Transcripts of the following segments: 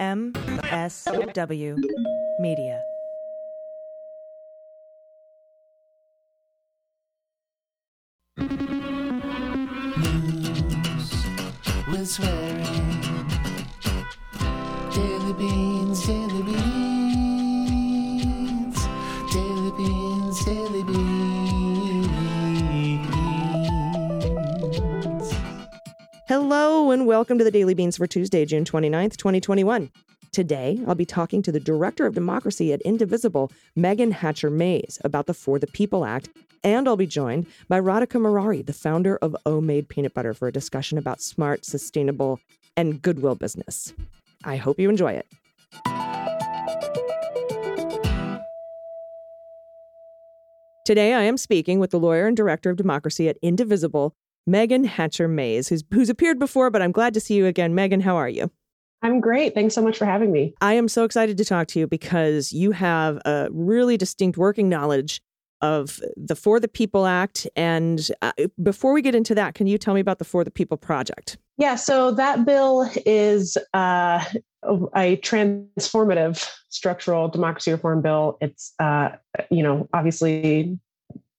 MSW Media. News with And welcome to the Daily Beans for Tuesday, June 29th, 2021. Today, I'll be talking to the Director of Democracy at Indivisible, Meagan Hatcher Mays, about the For the People Act, and I'll be joined by Radhika Murari, the founder of OmMade Peanut Butter, for a discussion about smart, sustainable, and goodwill business. I hope you enjoy it. Today, I am speaking with the lawyer and director of democracy at Indivisible, Meagan Hatcher Mays, who's, who's appeared before, but I'm glad to see you again. Meagan, how are you? I'm great. Thanks so much for having me. I am so excited to talk to you because you have a really distinct working knowledge of the For the People Act. And uh, before we get into that, can you tell me about the For the People Project? Yeah, so that bill is uh, a transformative structural democracy reform bill. It's, uh, you know, obviously,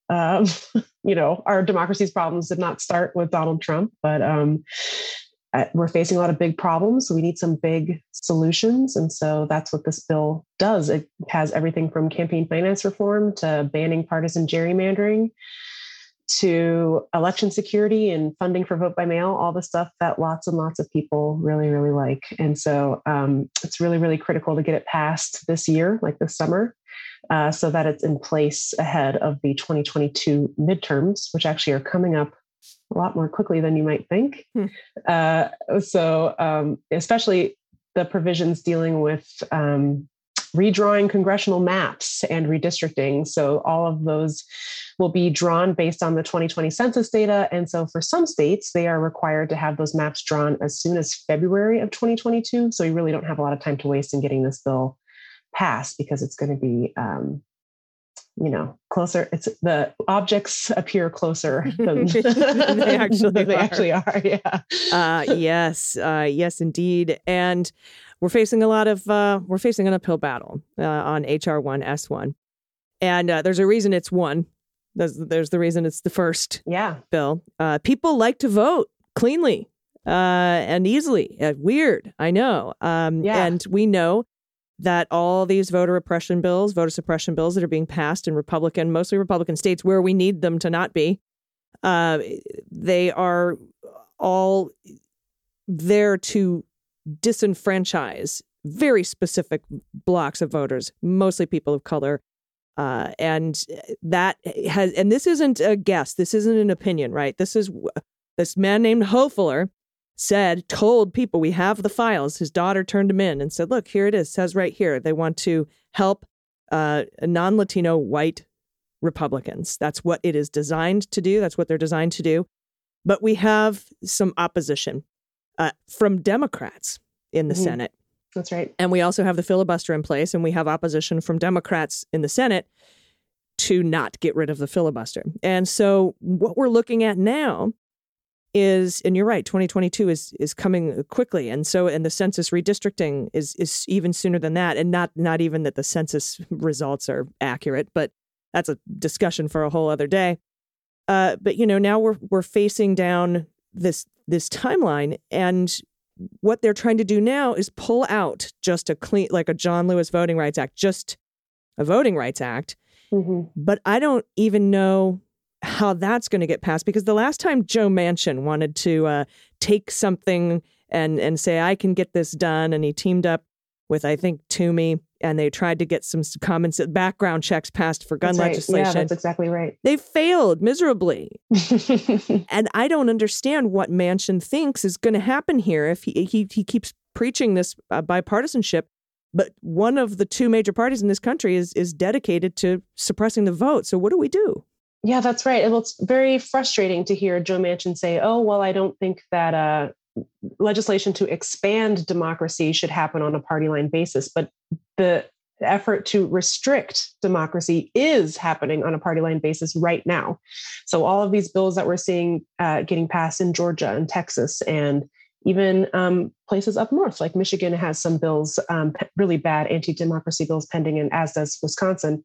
um, you know, our democracy's problems did not start with Donald Trump, but um, we're facing a lot of big problems. So we need some big solutions. And so that's what this bill does. It has everything from campaign finance reform to banning partisan gerrymandering to election security and funding for vote by mail, all the stuff that lots and lots of people really, really like. And so um, it's really, really critical to get it passed this year, like this summer. Uh, so that it's in place ahead of the 2022 midterms, which actually are coming up a lot more quickly than you might think. Hmm. Uh, so, um, especially the provisions dealing with um, redrawing congressional maps and redistricting. So, all of those will be drawn based on the 2020 census data. And so, for some states, they are required to have those maps drawn as soon as February of 2022. So, we really don't have a lot of time to waste in getting this bill passed because it's going to be um, you know closer it's the objects appear closer than They actually than they are. actually are yeah uh, yes, uh, yes, indeed. And we're facing a lot of, uh, we're facing an uphill battle uh, on HR1, S1. And uh, there's a reason it's one. There's, there's the reason it's the first yeah bill. Uh, people like to vote cleanly uh, and easily. Uh, weird, I know. Um, Yeah. And we know that all these voter repression bills, voter suppression bills that are being passed in Republican, mostly Republican states where we need them to not be, uh, they are all there to disenfranchise very specific blocks of voters, mostly people of color. Uh, and that has, and this isn't a guess, this isn't an opinion, right? This is this man named Hofeller said, told people, we have the files. His daughter turned him in and said, look, here it is, says right here. They want to help uh, non Latino white Republicans. That's what it is designed to do. That's what they're designed to do. But we have some opposition uh, from Democrats in the Mhm. Senate. that's right And we also have the filibuster in place, and we have opposition from Democrats in the Senate to not get rid of the filibuster. And so, what we're looking at now is, and you're right, 2022 is is coming quickly, and so, and the census redistricting is is even sooner than that, and not not even that the census results are accurate, but that's a discussion for a whole other day. Uh, but you know, now we're we're facing down this this timeline, and what they're trying to do now is pull out just a clean, like a John Lewis Voting Rights Act, just a Voting Rights Act. Mhm. But I don't even know how that's going to get passed because the last time Joe Manchin wanted to uh, take something and and say I can get this done, and he teamed up with I think Toomey, and they tried to get some common background checks passed for gun That's right. legislation. yeah that's exactly right they failed miserably. And I don't understand what Manchin thinks is going to happen here if he, he, he keeps preaching this uh, bipartisanship. But one of the two major parties in this country is, is dedicated to suppressing the vote. So what do we do? Yeah, that's right. Well, it's very frustrating to hear Joe Manchin say, "Oh, well, I don't think that uh, legislation to expand democracy should happen on a party line basis." But the effort to restrict democracy is happening on a party line basis right now. So all of these bills that we're seeing uh, getting passed in Georgia and Texas and even um, places up north, like Michigan, has some bills, um, really bad anti-democracy bills pending, and as does Wisconsin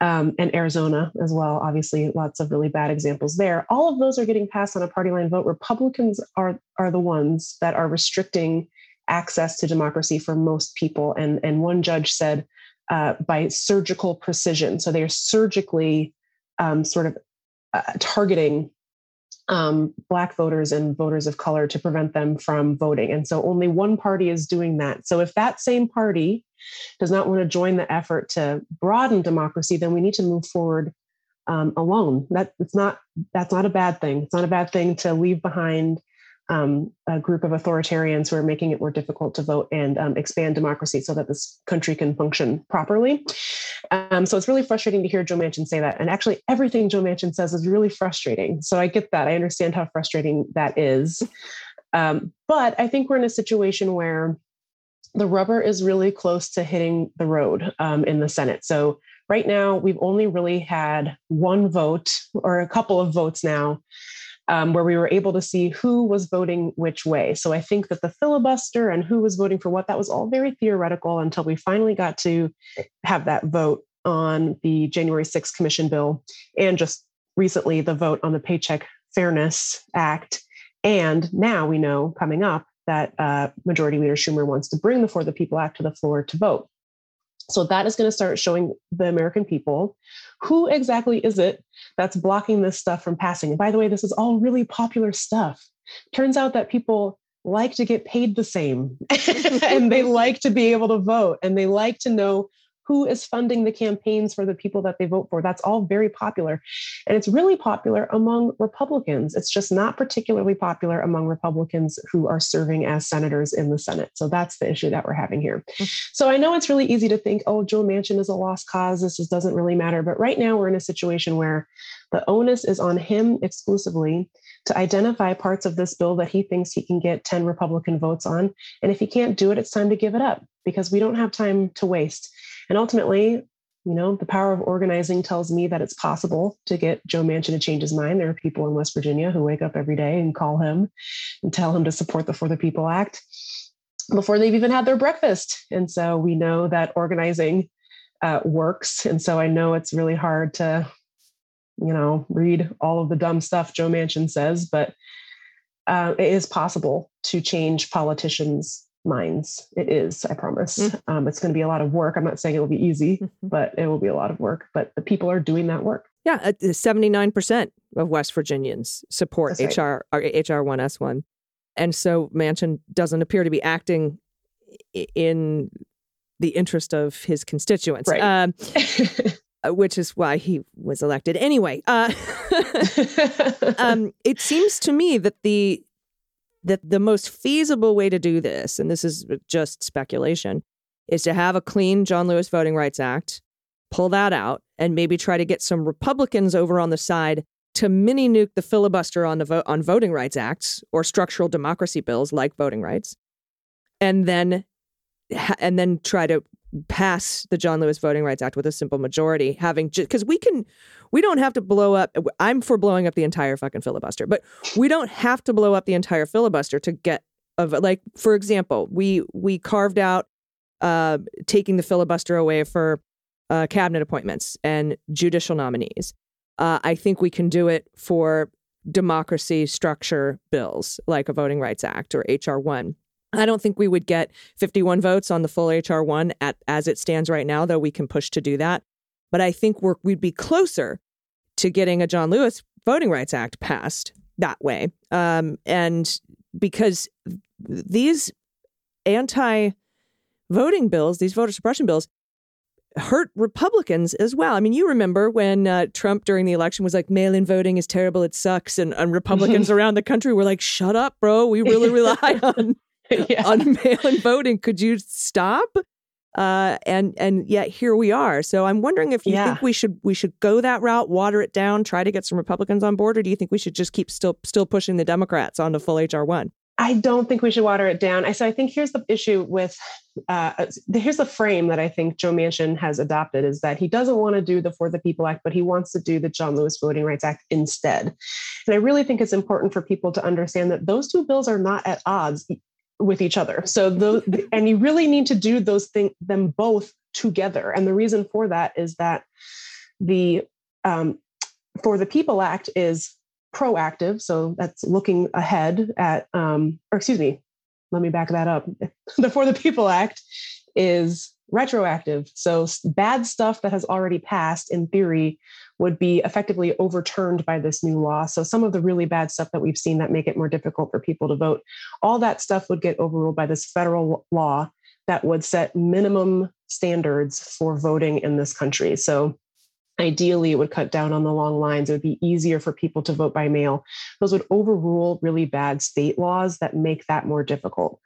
um, and Arizona as well. Obviously, lots of really bad examples there. All of those are getting passed on a party line vote. Republicans are are the ones that are restricting access to democracy for most people. And and one judge said uh, by surgical precision. So they are surgically um, sort of uh, targeting um, Black voters and voters of color to prevent them from voting. And so only one party is doing that. So if that same party does not want to join the effort to broaden democracy, then we need to move forward um, alone. That it's not that's not a bad thing. It's not a bad thing to leave behind um, a group of authoritarians who are making it more difficult to vote and um, expand democracy so that this country can function properly. Um, so it's really frustrating to hear Joe Manchin say that. And actually, everything Joe Manchin says is really frustrating. So I get that. I understand how frustrating that is. Um, but I think we're in a situation where the rubber is really close to hitting the road um, in the Senate. So right now, we've only really had one vote or a couple of votes now um, where we were able to see who was voting which way. So I think that the filibuster and who was voting for what, that was all very theoretical until we finally got to have that vote on the January 6th commission bill and just recently the vote on the Paycheck Fairness Act. And now we know coming up that uh, Majority Leader Schumer wants to bring the For the People Act to the floor to vote. So that is going to start showing the American people who exactly is it that's blocking this stuff from passing. And by the way, this is all really popular stuff. Turns out that people like to get paid the same and they like to be able to vote and they like to know who is funding the campaigns for the people that they vote for. That's all very popular. And it's really popular among Republicans. It's just not particularly popular among Republicans who are serving as senators in the Senate. So that's the issue that we're having here. Mm-hmm. So I know it's really easy to think, oh, Joe Manchin is a lost cause. This just doesn't really matter. But right now we're in a situation where the onus is on him exclusively to identify parts of this bill that he thinks he can get 10 Republican votes on. And if he can't do it, it's time to give it up because we don't have time to waste. And ultimately, you know, the power of organizing tells me that it's possible to get Joe Manchin to change his mind. There are people in West Virginia who wake up every day and call him and tell him to support the For the People Act before they've even had their breakfast. And so we know that organizing uh, works. And so I know it's really hard to, you know, read all of the dumb stuff Joe Manchin says, but uh, it is possible to change politicians' minds. It is, I promise. Mm-hmm. Um, it's going to be a lot of work. I'm not saying it will be easy, mm-hmm. but it will be a lot of work. But the people are doing that work. Yeah, 79% of West Virginians support That's HR right. HR one S one, and so Manchin doesn't appear to be acting in the interest of his constituents. Right. Um, uh, which is why he was elected anyway. Uh, um, it seems to me that the that the most feasible way to do this, and this is just speculation, is to have a clean John Lewis Voting Rights Act, pull that out, and maybe try to get some Republicans over on the side to mini nuke the filibuster on the vo- on voting rights acts or structural democracy bills like voting rights, and then and then try to pass the John Lewis Voting Rights Act with a simple majority, having because we can, we don't have to blow up. I'm for blowing up the entire fucking filibuster, but we don't have to blow up the entire filibuster to get of like, for example, we we carved out uh, taking the filibuster away for uh, cabinet appointments and judicial nominees. Uh, I think we can do it for democracy structure bills like a Voting Rights Act or HR one. I don't think we would get 51 votes on the full HR1 at as it stands right now, though we can push to do that. But I think we're, we'd be closer to getting a John Lewis Voting Rights Act passed that way. Um, and because these anti voting bills, these voter suppression bills, hurt Republicans as well. I mean, you remember when uh, Trump during the election was like, mail in voting is terrible, it sucks. And, and Republicans around the country were like, shut up, bro. We really rely on yeah. on mail-in voting. Could you stop? Uh, and and yet here we are. So I'm wondering if you yeah. think we should we should go that route, water it down, try to get some Republicans on board, or do you think we should just keep still still pushing the Democrats on the full HR one? I don't think we should water it down. I so I think here's the issue with uh, here's the frame that I think Joe Manchin has adopted is that he doesn't want to do the For the People Act, but he wants to do the John Lewis Voting Rights Act instead. And I really think it's important for people to understand that those two bills are not at odds with each other. So those, and you really need to do those things them both together. And the reason for that is that the um, For the People Act is proactive. So that's looking ahead at, um, or excuse me, let me back that up. the For the People Act is retroactive. So bad stuff that has already passed in theory would be effectively overturned by this new law. So some of the really bad stuff that we've seen that make it more difficult for people to vote, all that stuff would get overruled by this federal law that would set minimum standards for voting in this country. So Ideally, it would cut down on the long lines. It would be easier for people to vote by mail. Those would overrule really bad state laws that make that more difficult.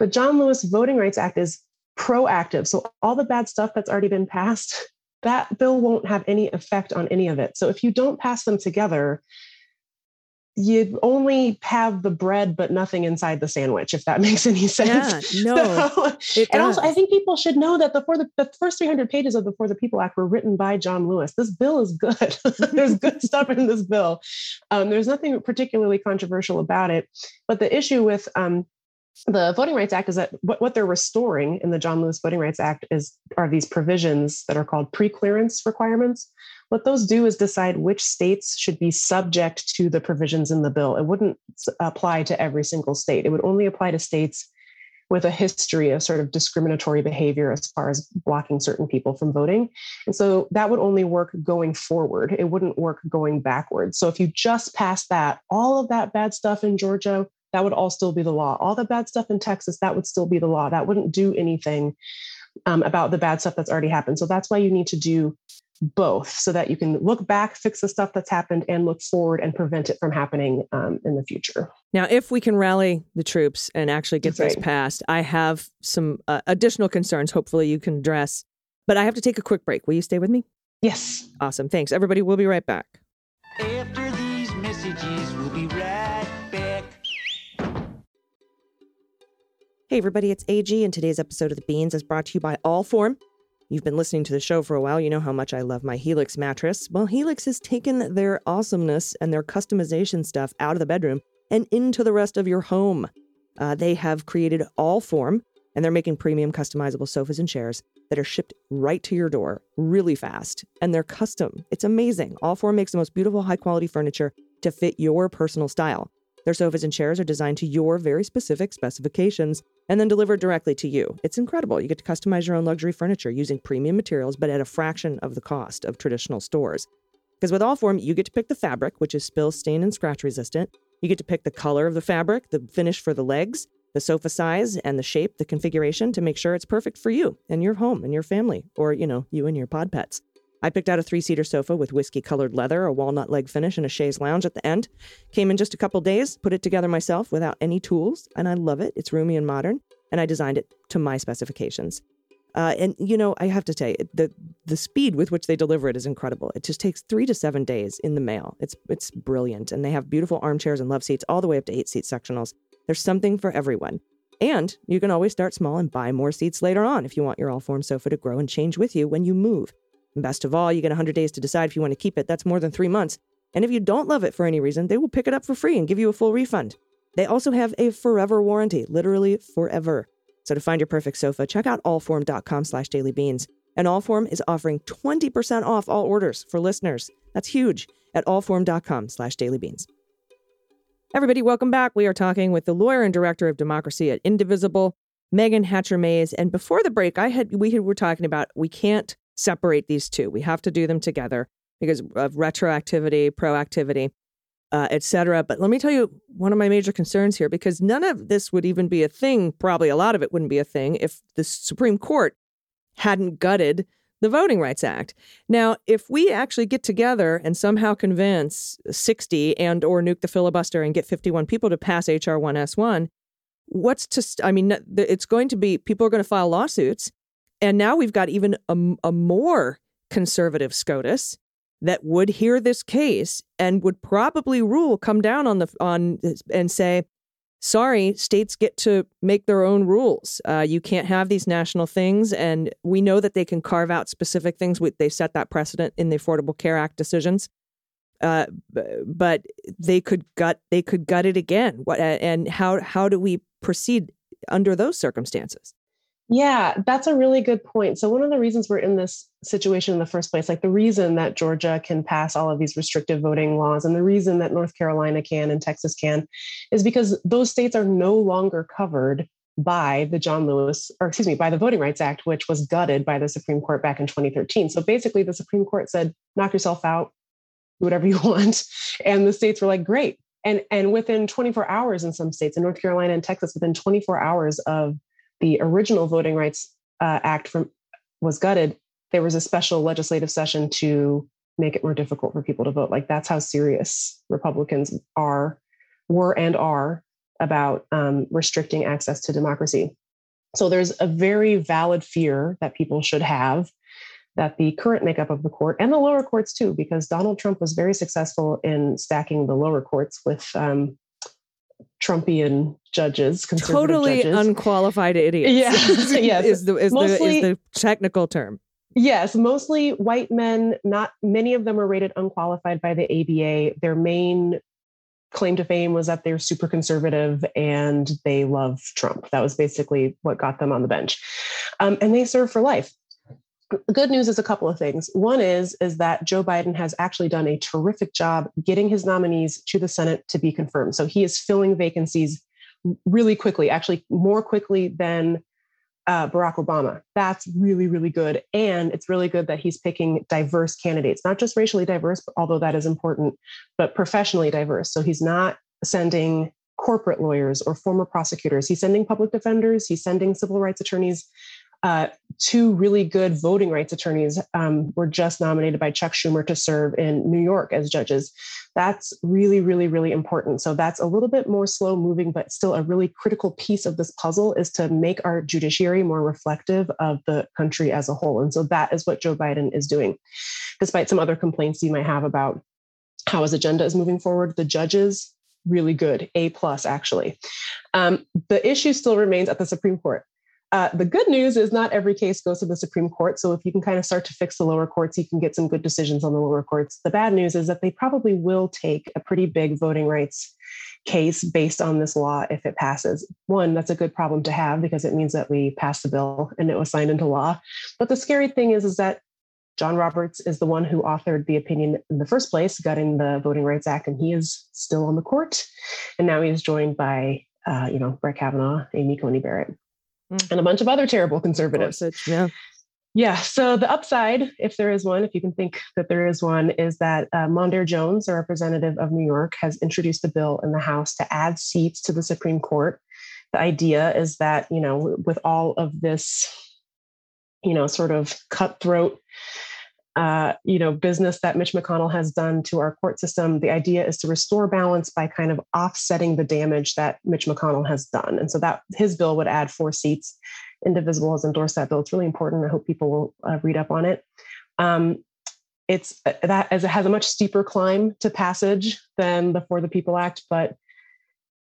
The John Lewis Voting Rights Act is proactive. So, all the bad stuff that's already been passed, that bill won't have any effect on any of it. So, if you don't pass them together, you only have the bread but nothing inside the sandwich if that makes any sense. Yeah, no so, and also i think people should know that the for the, the first 300 pages of the for the people act were written by john lewis. This bill is good. There's good stuff in this bill. Um, there's nothing particularly controversial about it. But the issue with um, the Voting Rights Act is that what, what they're restoring in the John Lewis Voting Rights Act is are these provisions that are called pre-clearance requirements. What those do is decide which states should be subject to the provisions in the bill. It wouldn't apply to every single state. It would only apply to states with a history of sort of discriminatory behavior as far as blocking certain people from voting. And so that would only work going forward. It wouldn't work going backwards. So if you just pass that, all of that bad stuff in Georgia, that would all still be the law. All the bad stuff in Texas, that would still be the law. That wouldn't do anything um, about the bad stuff that's already happened. So that's why you need to do both so that you can look back, fix the stuff that's happened, and look forward and prevent it from happening um, in the future. Now, if we can rally the troops and actually get that's this right. passed, I have some uh, additional concerns. Hopefully, you can address. But I have to take a quick break. Will you stay with me? Yes. Awesome. Thanks, everybody. We'll be right back. After Hey, everybody. It's AG, and today's episode of The Beans is brought to you by Allform. You've been listening to the show for a while. You know how much I love my Helix mattress. Well, Helix has taken their awesomeness and their customization stuff out of the bedroom and into the rest of your home. Uh, they have created Allform, and they're making premium customizable sofas and chairs that are shipped right to your door really fast. And they're custom. It's amazing. Allform makes the most beautiful, high quality furniture to fit your personal style. Their sofas and chairs are designed to your very specific specifications and then delivered directly to you. It's incredible. You get to customize your own luxury furniture using premium materials, but at a fraction of the cost of traditional stores. Because with Allform, you get to pick the fabric, which is spill, stain, and scratch resistant. You get to pick the color of the fabric, the finish for the legs, the sofa size, and the shape, the configuration to make sure it's perfect for you and your home and your family, or, you know, you and your pod pets. I picked out a three seater sofa with whiskey colored leather, a walnut leg finish, and a chaise lounge at the end. Came in just a couple days, put it together myself without any tools, and I love it. It's roomy and modern, and I designed it to my specifications. Uh, and you know, I have to say, the the speed with which they deliver it is incredible. It just takes three to seven days in the mail. It's it's brilliant, and they have beautiful armchairs and love seats, all the way up to eight seat sectionals. There's something for everyone. And you can always start small and buy more seats later on if you want your Allform sofa to grow and change with you when you move. Best of all, you get 100 days to decide if you want to keep it. That's more than three months. And if you don't love it for any reason, they will pick it up for free and give you a full refund. They also have a forever warranty, literally forever. So to find your perfect sofa, check out allform.com slash dailybeans. And Allform is offering 20% off all orders for listeners. That's huge at allform.com slash dailybeans. Everybody, welcome back. We are talking with the lawyer and director of democracy at Indivisible, Meagan Hatcher Mays. And before the break, I had we were talking about we can't separate these two. We have to do them together because of retroactivity, proactivity, uh, etc. But let me tell you one of my major concerns here, because none of this would even be a thing. Probably a lot of it wouldn't be a thing if the Supreme Court hadn't gutted the Voting Rights Act. Now, if we actually get together and somehow convince 60 and or nuke the filibuster and get 51 people to pass HR 1S1, what's to I mean it's going to be people are going to file lawsuits and now we've got even a, a more conservative SCOTUS that would hear this case and would probably rule, come down on the on and say, sorry, states get to make their own rules. Uh, you can't have these national things, and we know that they can carve out specific things. They set that precedent in the Affordable Care Act decisions. Uh, but they could gut they could gut it again. What and how how do we proceed under those circumstances? Yeah, that's a really good point. So, one of the reasons we're in this situation in the first place, like the reason that Georgia can pass all of these restrictive voting laws and the reason that North Carolina can and Texas can, is because those states are no longer covered by the John Lewis, or excuse me, by the Voting Rights Act, which was gutted by the Supreme Court back in 2013. So, basically, the Supreme Court said, knock yourself out, do whatever you want. And the states were like, great. And, and within 24 hours in some states, in North Carolina and Texas, within 24 hours of the original Voting Rights uh, Act from was gutted, there was a special legislative session to make it more difficult for people to vote. Like that's how serious Republicans are, were, and are about um, restricting access to democracy. So there's a very valid fear that people should have that the current makeup of the court and the lower courts too, because Donald Trump was very successful in stacking the lower courts with um, Trumpian judges, totally judges. unqualified idiots. Yeah, yes, is the is, Mostly, the is the technical term. Yes, mostly white men. Not many of them are rated unqualified by the ABA. Their main claim to fame was that they're super conservative and they love Trump. That was basically what got them on the bench, um, and they serve for life good news is a couple of things. One is is that Joe Biden has actually done a terrific job getting his nominees to the Senate to be confirmed. So he is filling vacancies really quickly, actually more quickly than uh, Barack Obama. That's really, really good. And it's really good that he's picking diverse candidates, not just racially diverse, although that is important, but professionally diverse. So he's not sending corporate lawyers or former prosecutors. He's sending public defenders, he's sending civil rights attorneys uh, two really good voting rights attorneys um, were just nominated by Chuck Schumer to serve in New York as judges. That's really, really, really important. So that's a little bit more slow moving, but still a really critical piece of this puzzle is to make our judiciary more reflective of the country as a whole. And so that is what Joe Biden is doing. Despite some other complaints you might have about how his agenda is moving forward, the judges really good, A plus actually. Um, the issue still remains at the Supreme Court. Uh, the good news is not every case goes to the Supreme Court. So if you can kind of start to fix the lower courts, you can get some good decisions on the lower courts. The bad news is that they probably will take a pretty big voting rights case based on this law if it passes. One, that's a good problem to have because it means that we passed the bill and it was signed into law. But the scary thing is, is that John Roberts is the one who authored the opinion in the first place, gutting the Voting Rights Act, and he is still on the court. And now he is joined by, uh, you know, Brett Kavanaugh, Amy Coney Barrett mm. and a bunch of other terrible conservatives. Yeah. Yeah. So the upside, if there is one, if you can think that there is one, is that uh, Mondaire Jones, a representative of New York, has introduced a bill in the House to add seats to the Supreme Court. The idea is that, you know, with all of this, you know, sort of cutthroat uh, you know, business that Mitch McConnell has done to our court system. The idea is to restore balance by kind of offsetting the damage that Mitch McConnell has done. And so that his bill would add four seats. Indivisible has endorsed that bill. It's really important. I hope people will uh, read up on it. Um, it's uh, that as it has a much steeper climb to passage than the For the People Act, but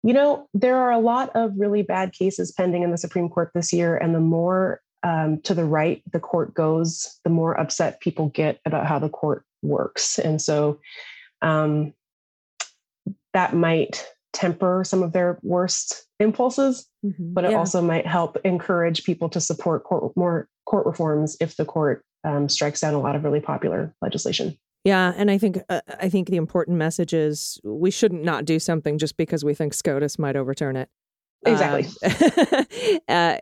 you know there are a lot of really bad cases pending in the Supreme Court this year, and the more um, to the right the court goes, the more upset people get about how the court works. And so um, that might temper some of their worst impulses, mm-hmm. but it yeah. also might help encourage people to support court, more court reforms if the court um, strikes down a lot of really popular legislation. Yeah, and I think uh, I think the important message is we shouldn't not do something just because we think SCOTUS might overturn it. Exactly. Uh, uh,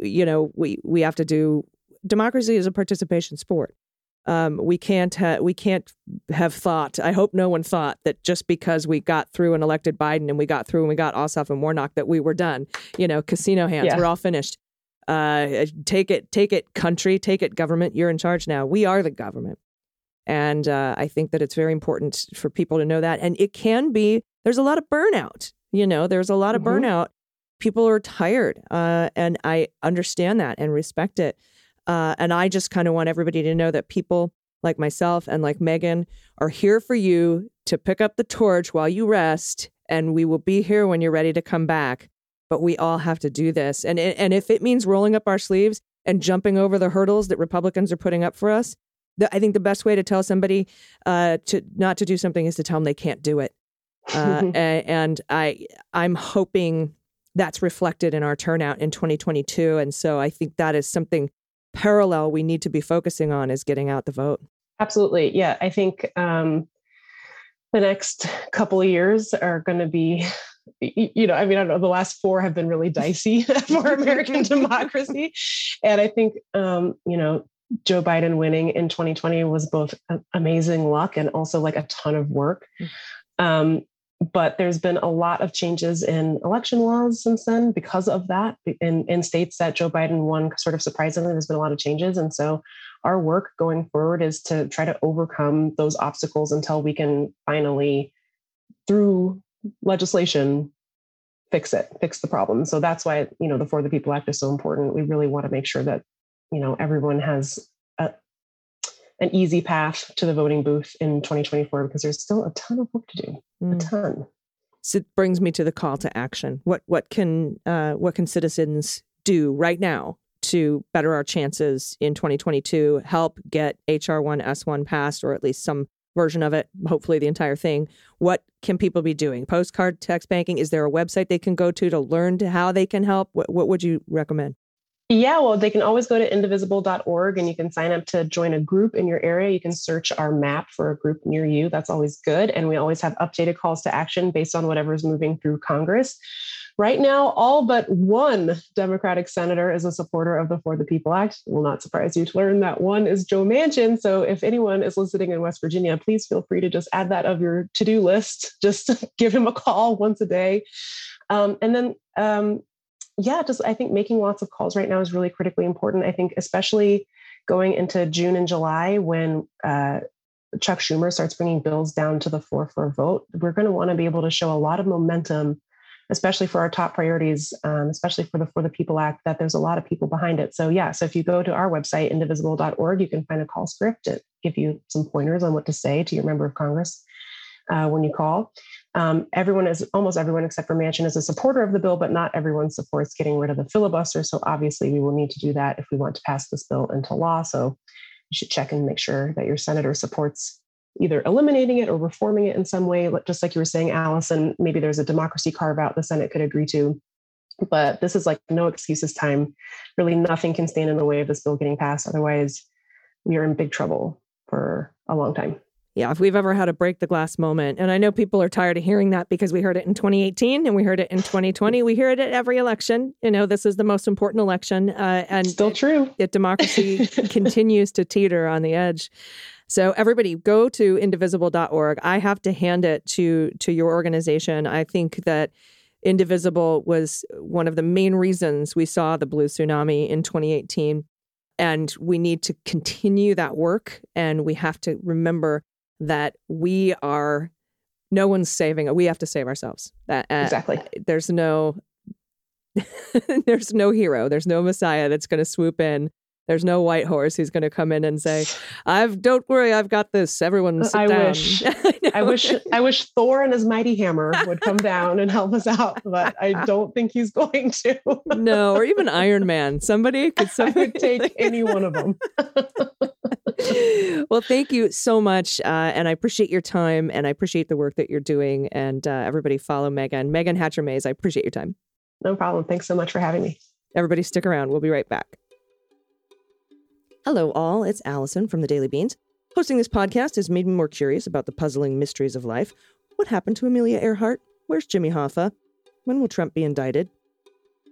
you know, we we have to do democracy is a participation sport. Um, we can't ha- we can't have thought. I hope no one thought that just because we got through and elected Biden and we got through and we got Ossoff and Warnock that we were done. You know, casino hands. Yeah. We're all finished. Uh, take it, take it, country. Take it, government. You're in charge now. We are the government, and uh, I think that it's very important for people to know that. And it can be. There's a lot of burnout. You know, there's a lot of mm-hmm. burnout people are tired uh, and i understand that and respect it uh, and i just kind of want everybody to know that people like myself and like meagan are here for you to pick up the torch while you rest and we will be here when you're ready to come back. But we all have to do this. And, and if it means rolling up our sleeves and jumping over the hurdles that Republicans are putting up for us, the, I think the best way to tell somebody uh, to not to do something is to tell them they can't do it. Uh, and I I'm hoping that's reflected in our turnout in 2022. And so I think that is something parallel we need to be focusing on is getting out the vote. Absolutely. Yeah. I think um, the next couple of years are going to be, you know, I mean, I don't know, the last four have been really dicey for American democracy. And I think, um, you know, Joe Biden winning in 2020 was both amazing luck and also like a ton of work. Um, but there's been a lot of changes in election laws since then because of that. In, in states that Joe Biden won, sort of surprisingly, there's been a lot of changes. And so our work going forward is to try to overcome those obstacles until we can finally, through legislation, fix it, fix the problem. So that's why, you know, the For the People Act is so important. We really want to make sure that, you know, everyone has an easy path to the voting booth in 2024 because there's still a ton of work to do, a Mm. ton. So it brings me to the call to action. What what can uh, what can citizens do right now to better our chances in 2022? Help get HR one S one passed, or at least some version of it. Hopefully, the entire thing. What can people be doing? Postcard text banking. Is there a website they can go to to learn to how they can help? What, what would you recommend? Yeah, well, they can always go to indivisible.org and you can sign up to join a group in your area. You can search our map for a group near you. That's always good. And we always have updated calls to action based on whatever's moving through Congress. Right now, all but one Democratic senator is a supporter of the For the People Act. It will not surprise you to learn that one is Joe Manchin. So if anyone is listening in West Virginia, please feel free to just add that of your to do list. Just give him a call once a day. Um, and then um, yeah, just I think making lots of calls right now is really critically important. I think, especially going into June and July when uh, Chuck Schumer starts bringing bills down to the floor for a vote, we're going to want to be able to show a lot of momentum, especially for our top priorities, um, especially for the For the People Act, that there's a lot of people behind it. So, yeah, so if you go to our website, indivisible.org, you can find a call script. It give you some pointers on what to say to your member of Congress uh, when you call. Um, everyone is almost everyone except for Manchin is a supporter of the bill, but not everyone supports getting rid of the filibuster. So obviously, we will need to do that if we want to pass this bill into law. So you should check and make sure that your senator supports either eliminating it or reforming it in some way. Just like you were saying, Allison, maybe there's a democracy carve out the Senate could agree to. But this is like no excuses time. Really, nothing can stand in the way of this bill getting passed. Otherwise, we are in big trouble for a long time. Yeah, if we've ever had a break the glass moment, and I know people are tired of hearing that because we heard it in 2018 and we heard it in 2020. We hear it at every election. You know, this is the most important election, uh, and Still true. yet democracy continues to teeter on the edge. So everybody go to indivisible.org. I have to hand it to to your organization. I think that Indivisible was one of the main reasons we saw the blue tsunami in 2018 and we need to continue that work and we have to remember that we are no one's saving. We have to save ourselves. That uh, Exactly. there's no there's no hero there's no messiah that's going to swoop in there's no white horse who's going to come in and say i've don't worry i've got this everyone sit I down wish. know. I wish I wish Thor and his mighty hammer would come down and help us out, but I don't think he's going to. no or even iron man somebody could I somebody would take any one of them. well thank you so much uh, and i appreciate your time and i appreciate the work that you're doing and uh, everybody follow meagan meagan hatcher mays i appreciate your time No problem. Thanks so much for having me. Everybody stick around. We'll be right back. Hello, all. It's Allison from the Daily Beans. Hosting this podcast has made me more curious about the puzzling mysteries of life. What happened to Amelia Earhart? Where's Jimmy Hoffa? When will Trump be indicted?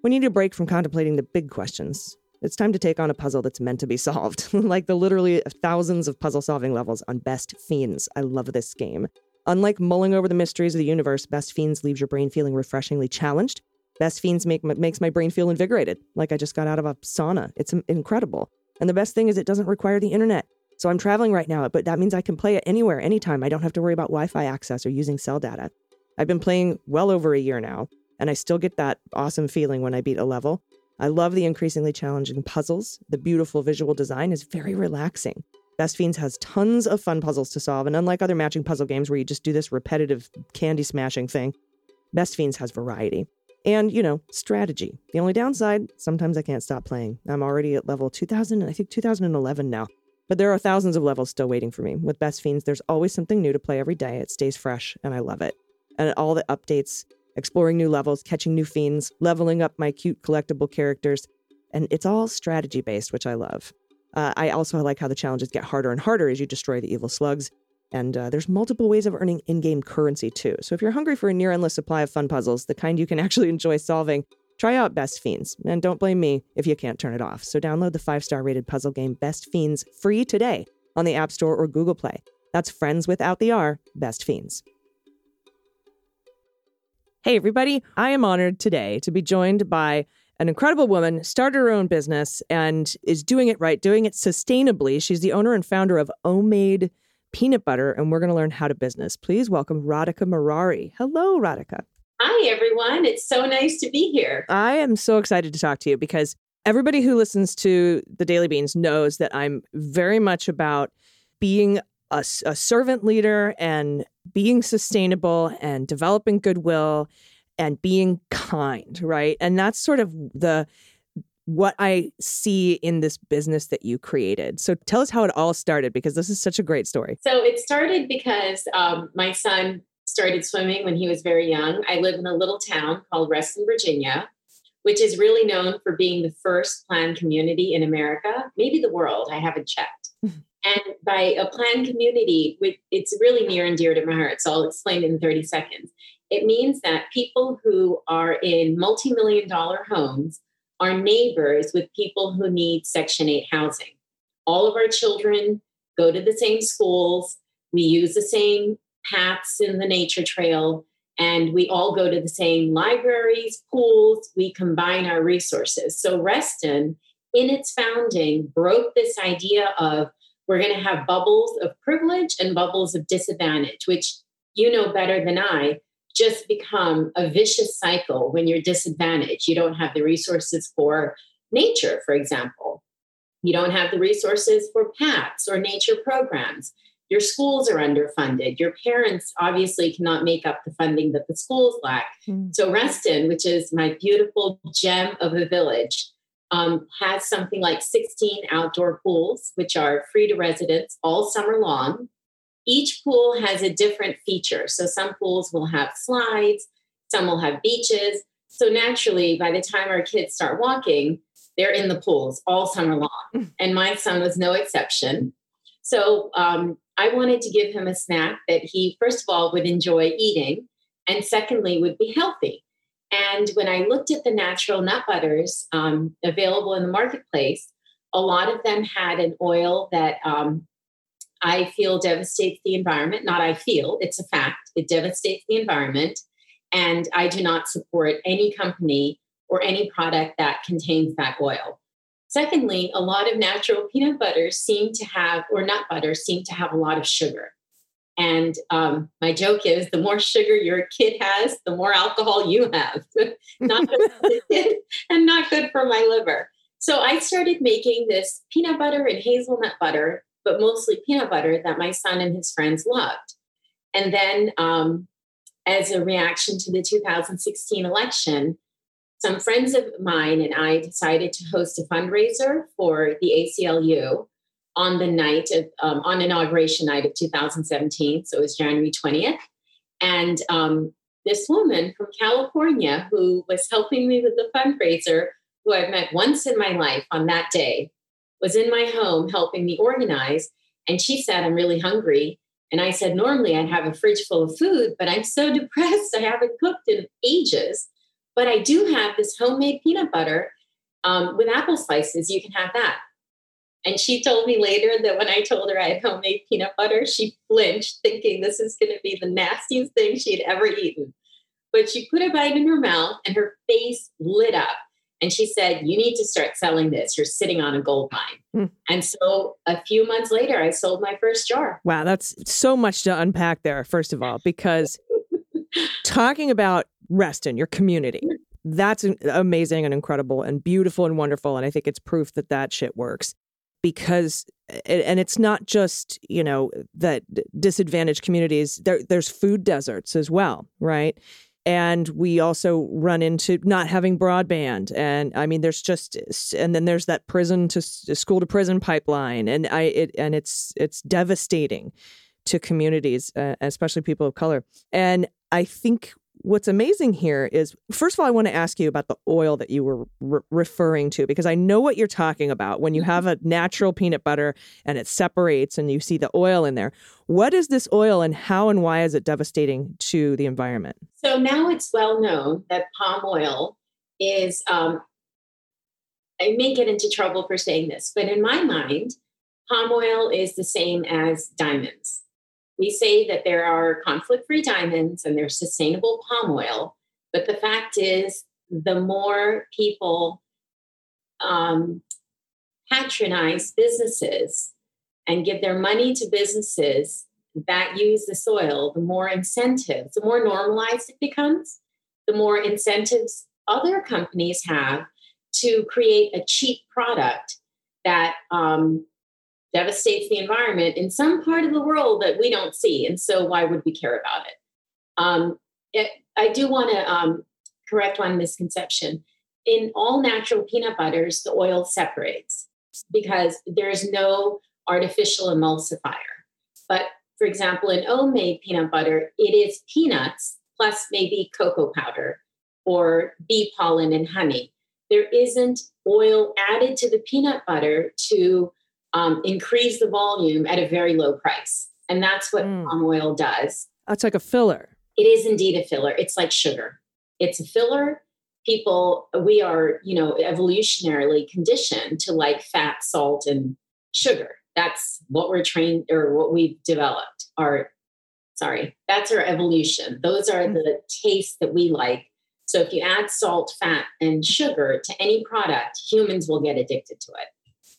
We need a break from contemplating the big questions. It's time to take on a puzzle that's meant to be solved, like the literally thousands of puzzle solving levels on Best Fiends. I love this game. Unlike mulling over the mysteries of the universe, Best Fiends leaves your brain feeling refreshingly challenged. Best Fiends make, makes my brain feel invigorated, like I just got out of a sauna. It's incredible. And the best thing is, it doesn't require the internet. So I'm traveling right now, but that means I can play it anywhere, anytime. I don't have to worry about Wi Fi access or using cell data. I've been playing well over a year now, and I still get that awesome feeling when I beat a level. I love the increasingly challenging puzzles. The beautiful visual design is very relaxing. Best Fiends has tons of fun puzzles to solve, and unlike other matching puzzle games where you just do this repetitive candy smashing thing, Best Fiends has variety. And, you know, strategy. The only downside, sometimes I can't stop playing. I'm already at level 2000, I think 2011 now. But there are thousands of levels still waiting for me. With Best Fiends, there's always something new to play every day. It stays fresh, and I love it. And all the updates, exploring new levels, catching new fiends, leveling up my cute collectible characters. And it's all strategy based, which I love. Uh, I also like how the challenges get harder and harder as you destroy the evil slugs. And uh, there's multiple ways of earning in game currency too. So if you're hungry for a near endless supply of fun puzzles, the kind you can actually enjoy solving, try out Best Fiends. And don't blame me if you can't turn it off. So download the five star rated puzzle game Best Fiends free today on the App Store or Google Play. That's friends without the R, Best Fiends. Hey, everybody. I am honored today to be joined by an incredible woman, started her own business and is doing it right, doing it sustainably. She's the owner and founder of OmMade Peanut Butter, and we're going to learn how to business. Please welcome Radhika Murari. Hello, Radhika. Hi, everyone. It's so nice to be here. I am so excited to talk to you because everybody who listens to the Daily Beans knows that I'm very much about being a, a servant leader and being sustainable and developing goodwill and being kind, right? And that's sort of the what I see in this business that you created. So tell us how it all started because this is such a great story. So it started because um, my son started swimming when he was very young. I live in a little town called Reston, Virginia, which is really known for being the first planned community in America, maybe the world. I haven't checked. And by a planned community, it's really near and dear to my heart. So I'll explain in 30 seconds. It means that people who are in multi million dollar homes are neighbors with people who need Section 8 housing. All of our children go to the same schools, we use the same paths in the nature trail, and we all go to the same libraries, pools, we combine our resources. So, Reston, in its founding, broke this idea of we're going to have bubbles of privilege and bubbles of disadvantage, which you know better than I just become a vicious cycle when you're disadvantaged. You don't have the resources for nature, for example. You don't have the resources for paths or nature programs. Your schools are underfunded. Your parents obviously cannot make up the funding that the schools lack. Mm. So, Reston, which is my beautiful gem of a village, um, has something like 16 outdoor pools, which are free to residents all summer long. Each pool has a different feature. So some pools will have slides, some will have beaches. So naturally, by the time our kids start walking, they're in the pools all summer long. Mm. And my son was no exception. So um, I wanted to give him a snack that he, first of all, would enjoy eating, and secondly, would be healthy. And when I looked at the natural nut butters um, available in the marketplace, a lot of them had an oil that um, I feel devastates the environment. Not I feel, it's a fact. It devastates the environment. And I do not support any company or any product that contains that oil. Secondly, a lot of natural peanut butters seem to have, or nut butters seem to have a lot of sugar. And um, my joke is the more sugar your kid has, the more alcohol you have. not good for the kid and not good for my liver. So I started making this peanut butter and hazelnut butter but mostly peanut butter that my son and his friends loved. And then, um, as a reaction to the 2016 election, some friends of mine and I decided to host a fundraiser for the ACLU on the night of um, on inauguration night of 2017. So it was January 20th, and um, this woman from California who was helping me with the fundraiser, who I've met once in my life on that day, was in my home helping me organize. And she said, I'm really hungry. And I said, normally I'd have a fridge full of food, but I'm so depressed. I haven't cooked in ages. But I do have this homemade peanut butter um, with apple slices. You can have that. And she told me later that when I told her I had homemade peanut butter, she flinched, thinking this is going to be the nastiest thing she had ever eaten. But she put a bite in her mouth and her face lit up. And she said, You need to start selling this. You're sitting on a gold mine. Mm. And so a few months later, I sold my first jar. Wow, that's so much to unpack there, first of all, because talking about Reston, your community, that's amazing and incredible and beautiful and wonderful. And I think it's proof that that shit works because and it's not just you know that disadvantaged communities there there's food deserts as well right? And we also run into not having broadband and i mean there's just and then there's that prison to school to prison pipeline and i it and it's it's devastating to communities uh, especially people of color. And i think what's amazing here is first of all i want to ask you about the oil that you were re- referring to because i know what you're talking about when you Mm-hmm. have a natural peanut butter and it separates and you see the oil in there what is this oil and how and why is it devastating to the environment So now it's well known that palm oil is, um, I may get into trouble for saying this, but in my mind, palm oil is the same as diamonds. We say that there are conflict free diamonds and there's sustainable palm oil, but the fact is, the more people um, patronize businesses and give their money to businesses that use the soil, the more incentives, the more normalized it becomes, the more incentives other companies have to create a cheap product that um, devastates the environment in some part of the world that we don't see. And so, why would we care about it? Um, it I do want to um, correct one misconception. In all natural peanut butters, the oil separates because there is no artificial emulsifier. But for example, in OmMade peanut butter, it is peanuts plus maybe cocoa powder or bee pollen and honey. There isn't oil added to the peanut butter to um, increase the volume at a very low price. And that's what Mm. palm oil does. That's like a filler. It is indeed a filler. It's like sugar. It's a filler. People, we are, you know, evolutionarily conditioned to like fat, salt, and sugar. That's what we're trained or what we've developed. Our, sorry, that's our evolution. Those are the tastes that we like. So if you add salt, fat, and sugar to any product, humans will get addicted to it.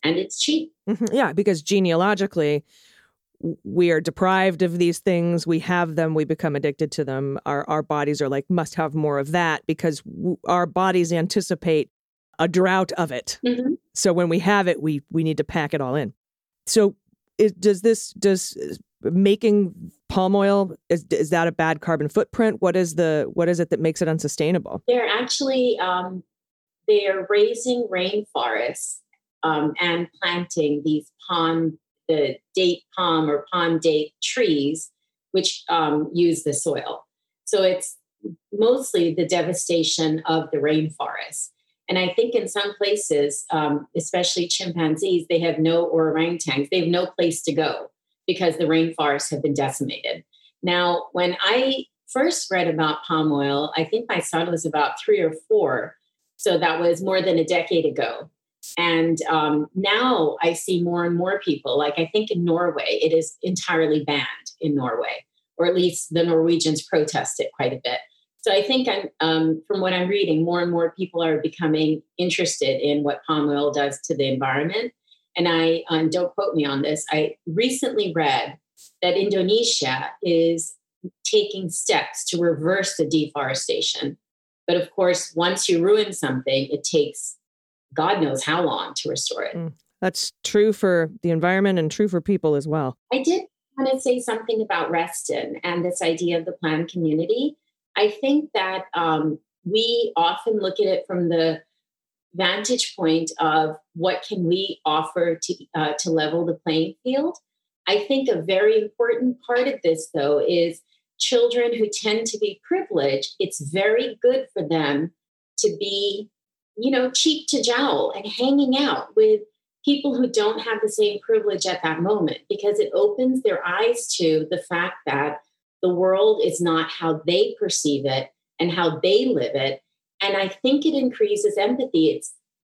And it's cheap. Mhm. Yeah, because genealogically, we are deprived of these things. We have them. We become addicted to them. Our our bodies are like must have more of that because w- our bodies anticipate a drought of it. Mhm. So when we have it, we we need to pack it all in. So it, does this does uh, making palm oil is is that a bad carbon footprint? What is the what is it that makes it unsustainable? They're actually um, they are razing rainforests um, and planting these palm, the date palm or palm date trees, which um, use the soil. So it's mostly the devastation of the rainforest. And I think in some places, um, especially chimpanzees, they have no or orangutans, they have no place to go because the rainforests have been decimated. Now, when I first read about palm oil, I think my son was about three or four. So that was more than a decade ago. And um, now I see more and more people, like I think in Norway, it is entirely banned in Norway, or at least the Norwegians protest it quite a bit. So I think I'm, um, from what I'm reading, more and more people are becoming interested in what palm oil does to the environment. And I, um, don't quote me on this, I recently read that Indonesia is taking steps to reverse the deforestation. But of course, once you ruin something, it takes God knows how long to restore it. Mm. That's true for the environment and true for people as well. I did want to say something about Reston and this idea of the planned community. I think that um, we often look at it from the vantage point of what can we offer to uh, to level the playing field. I think a very important part of this, though, is children who tend to be privileged. It's very good for them to be, you know, cheek to jowl and hanging out with people who don't have the same privilege at that moment because it opens their eyes to the fact that the world is not how they perceive it and how they live it. And I think it increases empathy. It's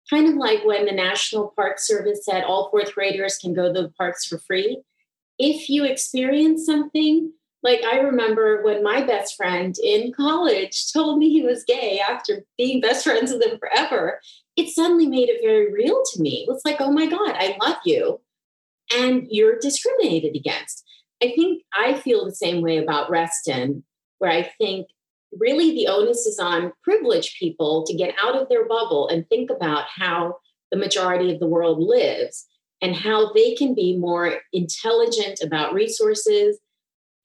kind of like when the National Park Service said all fourth graders can go to the parks for free. If you experience something, like I remember when my best friend in college told me he was gay after being best friends with him forever, it suddenly made it very real to me. It was like, oh my God, I love you. And you're discriminated against. I think I feel the same way about Reston, where I think really the onus is on privileged people to get out of their bubble and think about how the majority of the world lives and how they can be more intelligent about resources,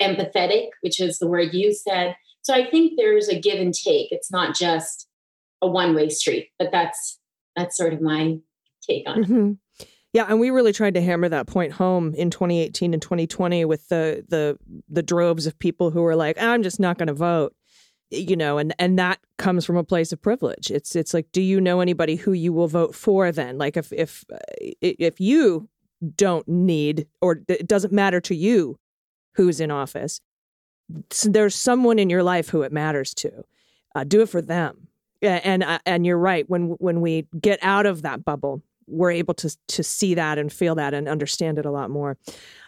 empathetic, which is the word you said, So I think there's a give and take. It's not just a one way street, but that's that's sort of my take on it. Mhm. Yeah, and we really tried to hammer that point home in 2018 and 2020 with the the the droves of people who were like, "I'm just not going to vote." You know, and and that comes from a place of privilege. It's it's like, do you know anybody who you will vote for then? Like if if uh, if you don't need or it doesn't matter to you who's in office, there's someone in your life who it matters to. Uh, do it for them. And uh, and you're right. When when we get out of that bubble, we're able to to see that and feel that and understand it a lot more.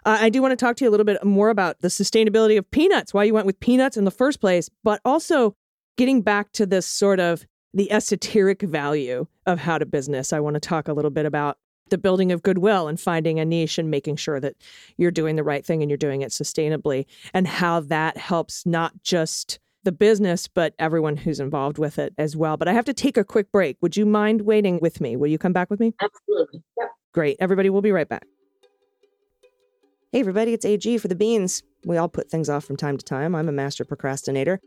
Uh, I do want to talk to you a little bit more about the sustainability of peanuts, why you went with peanuts in the first place, but also getting back to this sort of the esoteric value of how to business. I want to talk a little bit about the building of goodwill and finding a niche and making sure that you're doing the right thing and you're doing it sustainably and how that helps not just the business, but everyone who's involved with it as well. But I have to take a quick break. Would you mind waiting with me? Will you come back with me? Absolutely. Yep. Great. Everybody, we'll be right back. Hey, everybody, it's AG for the beans. We all put things off from time to time. I'm a master procrastinator.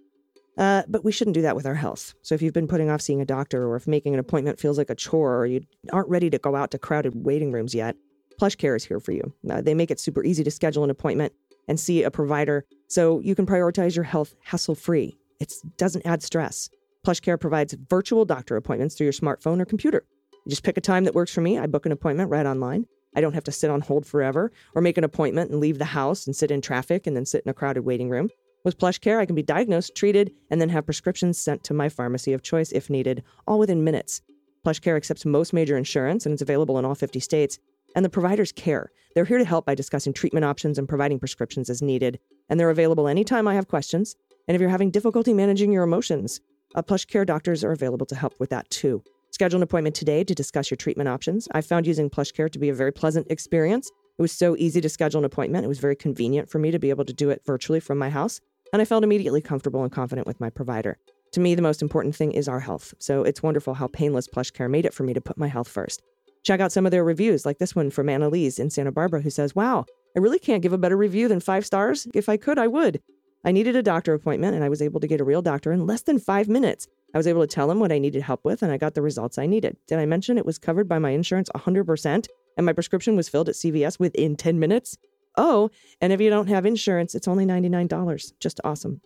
Uh, but we shouldn't do that with our health. So if you've been putting off seeing a doctor, or if making an appointment feels like a chore, or you aren't ready to go out to crowded waiting rooms yet, PlushCare is here for you. Uh, they make it super easy to schedule an appointment and see a provider so you can prioritize your health hassle free. It doesn't add stress. PlushCare provides virtual doctor appointments through your smartphone or computer. You just pick a time that works for me. I book an appointment right online. I don't have to sit on hold forever or make an appointment and leave the house and sit in traffic and then sit in a crowded waiting room. With PlushCare, I can be diagnosed, treated, and then have prescriptions sent to my pharmacy of choice if needed, all within minutes. PlushCare accepts most major insurance and it's available in all 50 states. And the providers care. They're here to help by discussing treatment options and providing prescriptions as needed. And they're available anytime I have questions. And if you're having difficulty managing your emotions, uh, PlushCare doctors are available to help with that too. Schedule an appointment today to discuss your treatment options. I found using PlushCare to be a very pleasant experience. It was so easy to schedule an appointment. It was very convenient for me to be able to do it virtually from my house. And I felt immediately comfortable and confident with my provider. To me, the most important thing is our health. So it's wonderful how painless plush care made it for me to put my health first. Check out some of their reviews, like this one from Annalise in Santa Barbara, who says, Wow, I really can't give a better review than five stars. If I could, I would. I needed a doctor appointment, and I was able to get a real doctor in less than five minutes. I was able to tell him what I needed help with, and I got the results I needed. Did I mention it was covered by my insurance 100%, and my prescription was filled at CVS within 10 minutes? Oh, and if you don't have insurance, it's only $99. Just awesome.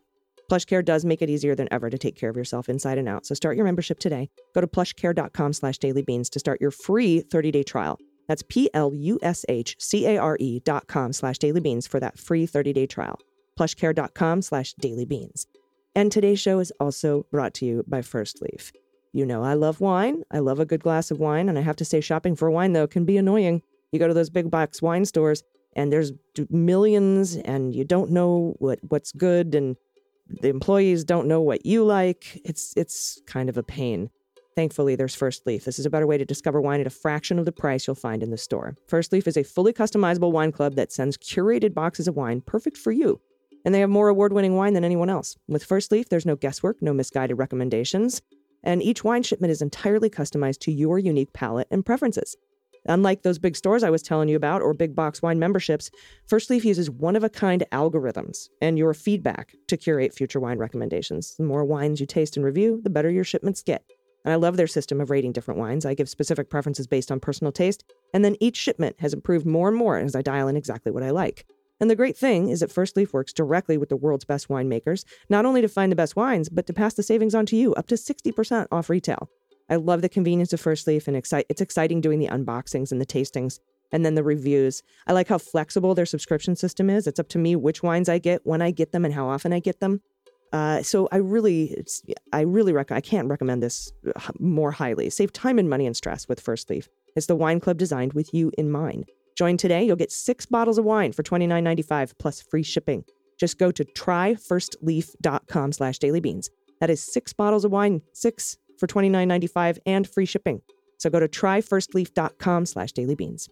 PlushCare does make it easier than ever to take care of yourself inside and out. So start your membership today. Go to plushcare.com slash dailybeans to start your free 30-day trial. That's P-L-U-S-H-C-A-R-E dot com slash dailybeans for that free 30-day trial. Plushcare.com slash dailybeans. And today's show is also brought to you by First Leaf. You know I love wine. I love a good glass of wine. And I have to say shopping for wine, though, can be annoying. You go to those big box wine stores and there's millions and you don't know what, what's good and the employees don't know what you like. It's it's kind of a pain. Thankfully, there's First Leaf. This is a better way to discover wine at a fraction of the price you'll find in the store. First Leaf is a fully customizable wine club that sends curated boxes of wine perfect for you. And they have more award winning wine than anyone else. With First Leaf, there's no guesswork, no misguided recommendations, and each wine shipment is entirely customized to your unique palate and preferences. Unlike those big stores I was telling you about or big box wine memberships, First Leaf uses one of a kind algorithms and your feedback to curate future wine recommendations. The more wines you taste and review, the better your shipments get. And I love their system of rating different wines. I give specific preferences based on personal taste, and then each shipment has improved more and more as I dial in exactly what I like. And the great thing is that First Leaf works directly with the world's best winemakers, not only to find the best wines, but to pass the savings on to you, up to 60% off retail. I love the convenience of First Leaf, and excite- it's exciting doing the unboxings and the tastings and then the reviews. I like how flexible their subscription system is. It's up to me which wines I get, when I get them, and how often I get them. Uh, so I really, I really rec- I can't recommend this more highly. Save time and money and stress with First Leaf. It's the wine club designed with you in mind. Join today. You'll get six bottles of wine for $29.95 plus free shipping. Just go to tryfirstleaf.com slash dailybeans. That is six bottles of wine, six for $29.95 and free shipping. So go to tryfirstleaf.com slash dailybeans.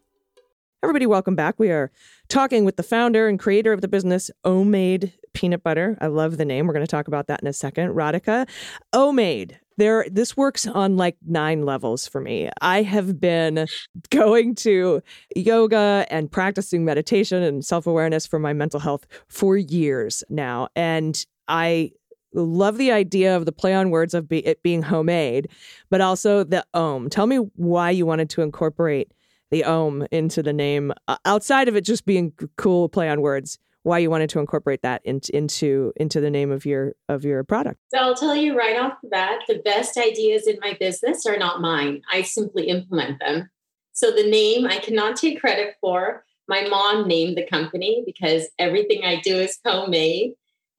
Everybody, welcome back. We are talking with the founder and creator of the business, OmMade Peanut Butter. I love the name. We're going to talk about that in a second. Radhika. OmMade. There, this works on like nine levels for me. I have been going to yoga and practicing meditation and self awareness for my mental health for years now. And I love the idea of the play on words of be, it being homemade, but also the ohm. Tell me why you wanted to incorporate the ohm into the name uh, outside of it just being cool play on words. Why you wanted to incorporate that into into into the name of your of your product? So I'll tell you right off the bat, the best ideas in my business are not mine. I simply implement them. So the name I cannot take credit for. My mom named the company because everything I do is homemade.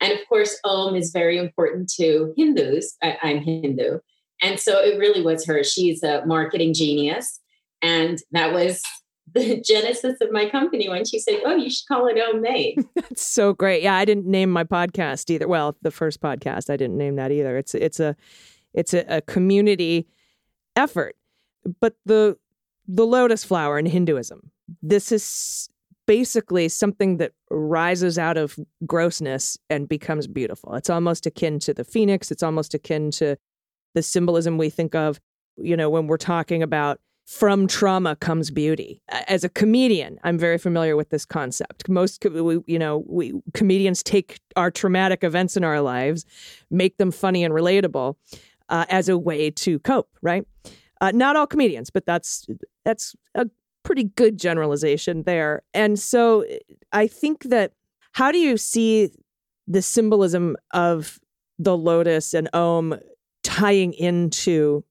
And of course, Om is very important to Hindus. I, I'm Hindu. And so it really was her. She's a marketing genius. And that was the genesis of my company when she said, Oh, you should call it Om Made. That's so great. Yeah, I didn't name my podcast either. Well, the first podcast, I didn't name that either. It's it's a it's a, a community effort. But the the lotus flower in Hinduism, this is basically something that rises out of grossness and becomes beautiful. It's almost akin to the phoenix. It's almost akin to the symbolism we think of, you know, when we're talking about from trauma comes beauty. As a comedian, I'm very familiar with this concept. Most, you know, we comedians take our traumatic events in our lives, make them funny and relatable uh, as a way to cope. Right? Uh, not all comedians, but that's that's a pretty good generalization there. And so, I think that how do you see the symbolism of the lotus and Om tying into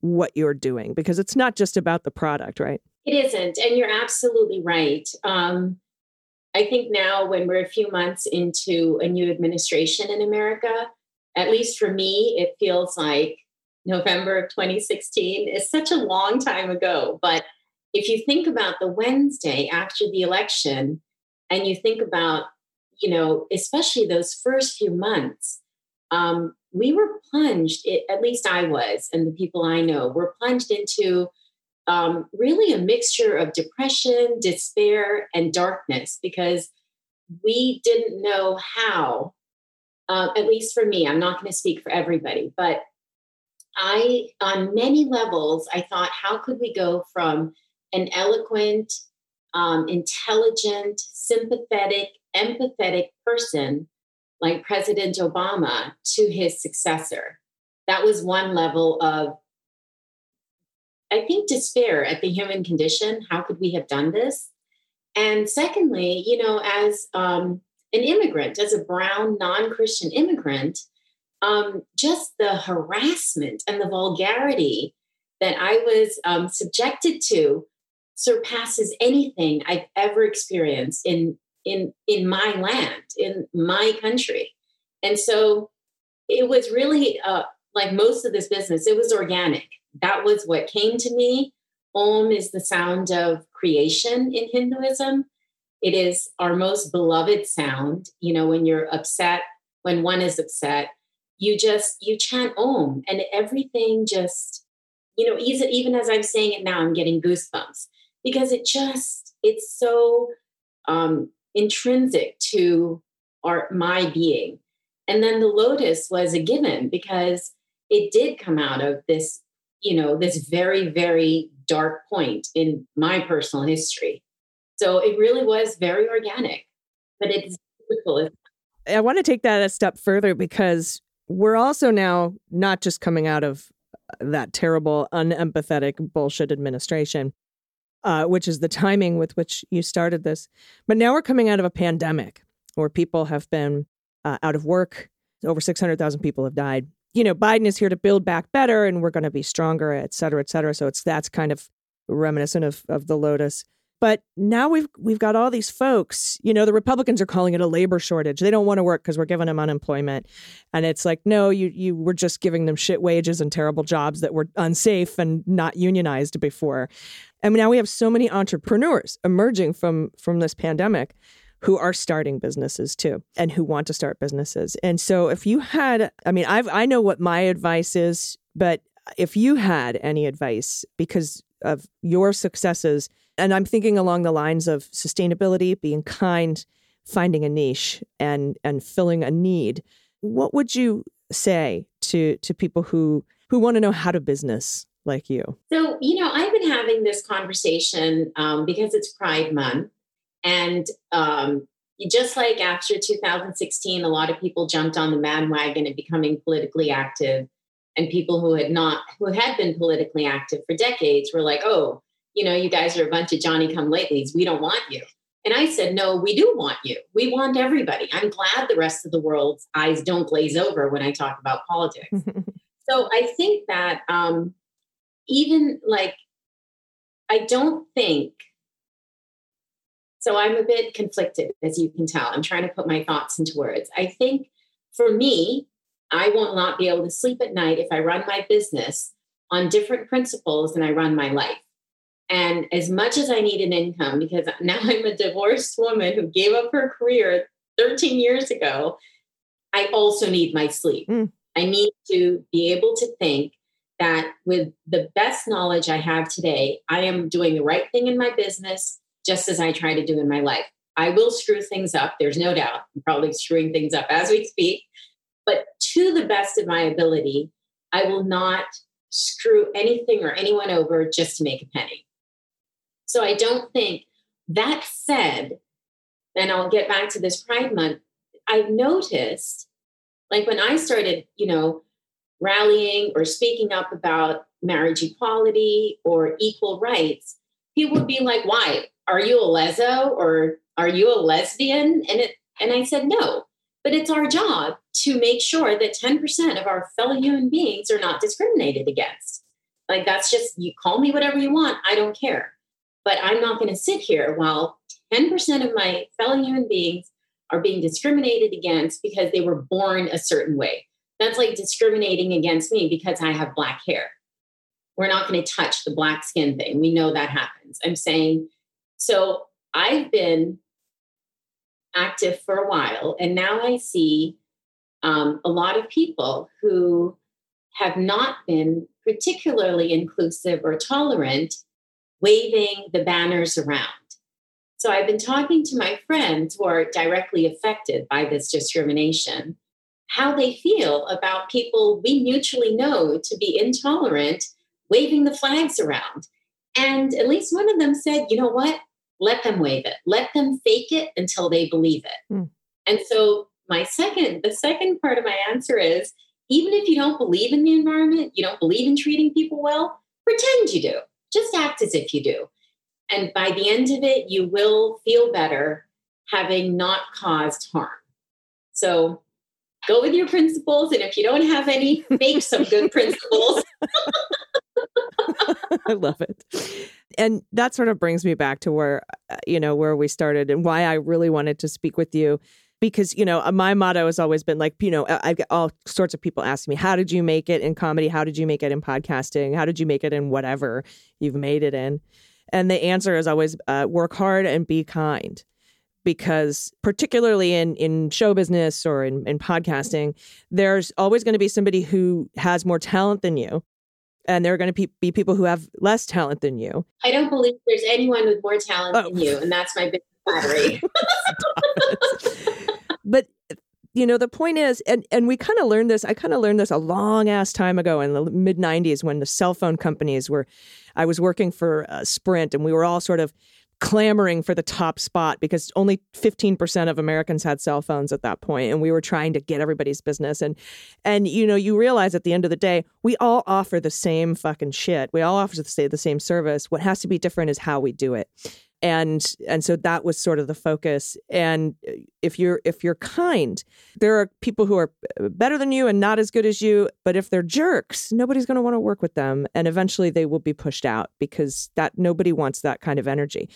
what you're doing because it's not just about the product, right? It isn't. And you're absolutely right. Um, I think now, when we're a few months into a new administration in America, at least for me, it feels like November of 2016 is such a long time ago. But if you think about the Wednesday after the election and you think about, you know, especially those first few months, um, we were plunged, it, at least I was, and the people I know were plunged into um, really a mixture of depression, despair, and darkness because we didn't know how, uh, at least for me, I'm not going to speak for everybody, but I, on many levels, I thought, how could we go from an eloquent, um, intelligent, sympathetic, empathetic person like President Obama to his successor. That was one level of, I think, despair at the human condition. How could we have done this? And secondly, you know, as um, an immigrant, as a brown non Christian immigrant, um, just the harassment and the vulgarity that I was um, subjected to surpasses anything I've ever experienced in in in my land in my country. And so it was really uh, like most of this business it was organic. That was what came to me. Om is the sound of creation in hinduism. It is our most beloved sound. You know when you're upset when one is upset you just you chant om and everything just you know even, even as i'm saying it now i'm getting goosebumps because it just it's so um, intrinsic to our my being. And then the lotus was a given because it did come out of this, you know, this very, very dark point in my personal history. So it really was very organic, but it's difficult. I want to take that a step further because we're also now not just coming out of that terrible, unempathetic bullshit administration, uh, which is the timing with which you started this. But now we're coming out of a pandemic where people have been uh, out of work. Over 600,000 people have died. You know, Biden is here to build back better and we're going to be stronger, et cetera, et cetera. So it's that's kind of reminiscent of, of the Lotus. But now we've we've got all these folks. You know, the Republicans are calling it a labor shortage. They don't want to work because we're giving them unemployment, and it's like, no, you you were just giving them shit wages and terrible jobs that were unsafe and not unionized before. And now we have so many entrepreneurs emerging from from this pandemic who are starting businesses too and who want to start businesses. And so if you had I mean I've I know what my advice is, but if you had any advice because of your successes and I'm thinking along the lines of sustainability, being kind, finding a niche and and filling a need, what would you say to to people who who want to know how to business like you? So, you know, I've been having this conversation um, because it's Pride Month. And um, just like after 2016, a lot of people jumped on the bandwagon and becoming politically active. And people who had not, who had been politically active for decades were like, oh, you know, you guys are a bunch of Johnny come latelys. We don't want you. And I said, no, we do want you. We want everybody. I'm glad the rest of the world's eyes don't glaze over when I talk about politics. so I think that um, even like, I don't think so I'm a bit conflicted, as you can tell. I'm trying to put my thoughts into words. I think for me, I will not be able to sleep at night if I run my business on different principles than I run my life. And as much as I need an income, because now I'm a divorced woman who gave up her career 13 years ago, I also need my sleep. Mm. I need to be able to think that with the best knowledge I have today, I am doing the right thing in my business just as I try to do in my life. I will screw things up. There's no doubt. I'm probably screwing things up as we speak. But to the best of my ability, I will not screw anything or anyone over just to make a penny. So I don't think that said, and I'll get back to this Pride Month, I've noticed, like when I started, you know, rallying or speaking up about marriage equality or equal rights, people would be like, why? are you a leso or are you a lesbian? And it and I said no. But it's our job to make sure that 10% of our fellow human beings are not discriminated against. Like that's just you call me whatever you want, I don't care. But I'm not going to sit here while 10% of my fellow human beings are being discriminated against because they were born a certain way. That's like discriminating against me because I have black hair. We're not going to touch the black skin thing. We know that happens. I'm saying so I've been active for a while, and now I see um, a lot of people who have not been particularly inclusive or tolerant waving the banners around. So I've been talking to my friends who are directly affected by this discrimination, how they feel about people we mutually know to be intolerant waving the flags around. And at least one of them said, you know what? Let them wave it. Let them fake it until they believe it. Mm. And so my second, the second part of my answer is even if you don't believe in the environment, you don't believe in treating people well, pretend you do. Just act as if you do. And by the end of it, you will feel better having not caused harm. So go with your principles. And if you don't have any, make some good principles. I love it. And that sort of brings me back to where, uh, you know, where we started and why I really wanted to speak with you. Because, you know, my motto has always been like, you know, I get all sorts of people asking me, how did you make it in comedy? How did you make it in podcasting? How did you make it in whatever you've made it in? And the answer is always uh, work hard and be kind because particularly in in show business or in, in podcasting there's always going to be somebody who has more talent than you and there are going to pe- be people who have less talent than you. I don't believe there's anyone with more talent oh. than you, and that's my big battery. but you know the point is and and we kind of learned this i kind of learned this a long ass time ago in the mid 90s when the cell phone companies were i was working for uh, sprint and we were all sort of clamoring for the top spot because only 15% of Americans had cell phones at that point and we were trying to get everybody's business. And and you know you realize at the end of the day we all offer the same fucking shit. We all offer the, the same service. What has to be different is how we do it and and so that was sort of the focus. And uh, if you're if you're kind there are people who are uh, better than you and not as good as you but if they're jerks nobody's going to want to work with them and eventually they will be pushed out because that nobody wants that kind of energy.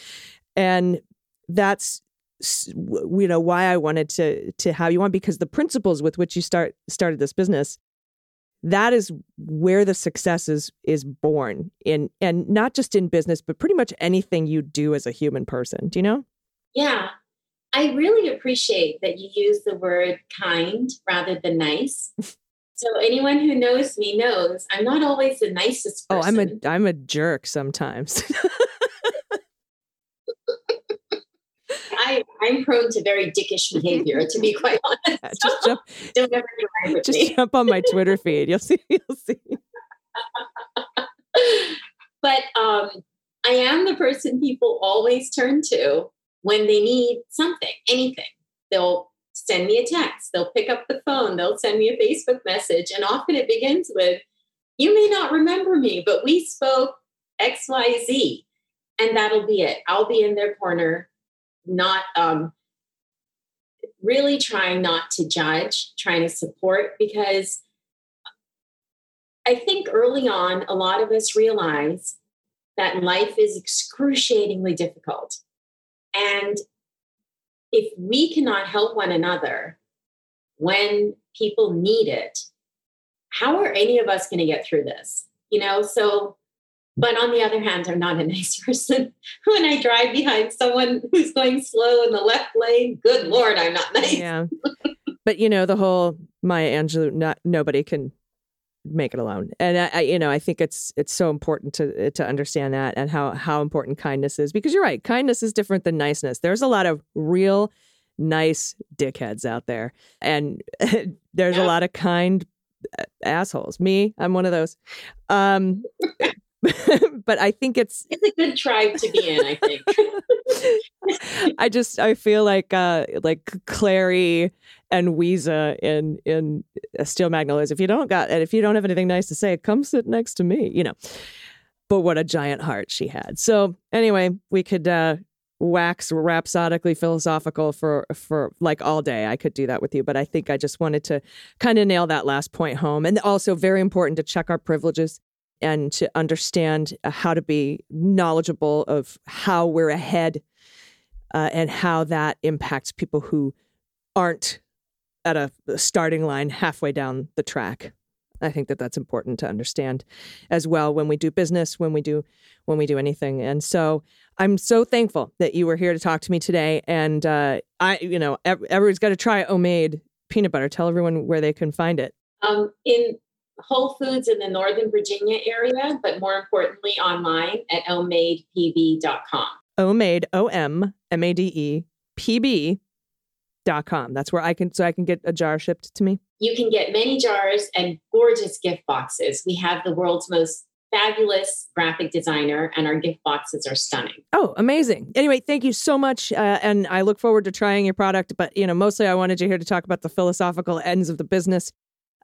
And that's you know why I wanted to to have you on because the principles with which you start started this business that is where the success is is born in and not just in business but pretty much anything you do as a human person. Do you know? Yeah. I really appreciate that you use the word kind rather than nice. So anyone who knows me knows i'm not always the nicest person. oh i'm a i'm a jerk sometimes I, I'm prone to very dickish behavior, to be quite honest. just jump, Don't ever with just me. jump on my Twitter feed. You'll see. You'll see. but um, I am the person people always turn to when they need something, anything. They'll send me a text, they'll pick up the phone, they'll send me a Facebook message. And often it begins with, You may not remember me, but we spoke XYZ. And that'll be it. I'll be in their corner, not um, really trying not to judge, trying to support, because I think early on, a lot of us realize that life is excruciatingly difficult. And if we cannot help one another when people need it, how are any of us going to get through this? You know, so, but on the other hand, I'm not a nice person. when I drive behind someone who's going slow in the left lane, good Lord, I'm not nice. Yeah. but you know, the whole Maya Angelou, not, nobody can make it alone. And I, I, you know, I think it's it's so important to to understand that and how how important kindness is because you're right, kindness is different than niceness. There's a lot of real nice dickheads out there, and there's Yeah. a lot of kind uh, assholes. Me, I'm one of those. Um, but I think it's It's a good tribe to be in, I think. I just I feel like uh like Clairee and Ouiser in in uh, Steel Magnolias. If you don't got and if you don't have anything nice to say, come sit next to me. You know. But what a giant heart she had. So anyway, we could uh wax rhapsodically philosophical for for like all day. I could do that with you, but I think I just wanted to kind of nail that last point home. And also very important to check our privileges and to understand uh, how to be knowledgeable of how we're ahead uh, and how that impacts people who aren't at a starting line halfway down the track. I think that that's important to understand as well when we do business, when we do when we do anything. And so I'm so thankful that you were here to talk to me today. And uh, I, you know, everyone's got to try OmMade peanut butter. Tell everyone where they can find it. um, in Whole Foods in the Northern Virginia area, but more importantly, online at ommadepb.com. OmMade, O M M A D E P B dot com. That's where I can so I can get a jar shipped to me. You can get many jars and gorgeous gift boxes. We have the world's most fabulous graphic designer, and our gift boxes are stunning. Oh, amazing. Anyway, thank you so much. Uh, and I look forward to trying your product. But, you know, mostly I wanted you here to talk about the philosophical ends of the business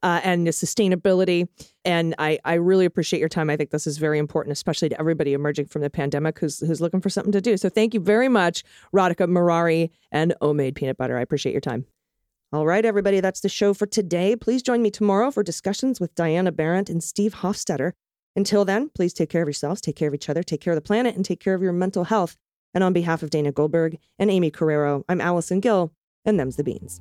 uh, and sustainability. And I, I really appreciate your time. I think this is very important, especially to everybody emerging from the pandemic who's, who's looking for something to do. So thank you very much, Radhika Murari and OmMade Peanut Butter. I appreciate your time. All right, everybody, that's the show for today. Please join me tomorrow for discussions with Diana Barrett and Steve Hofstetter. Until then, please take care of yourselves, take care of each other, take care of the planet, and take care of your mental health. And on behalf of Dana Goldberg and Aimee Carrero, I'm Allison Gill, and them's the beans.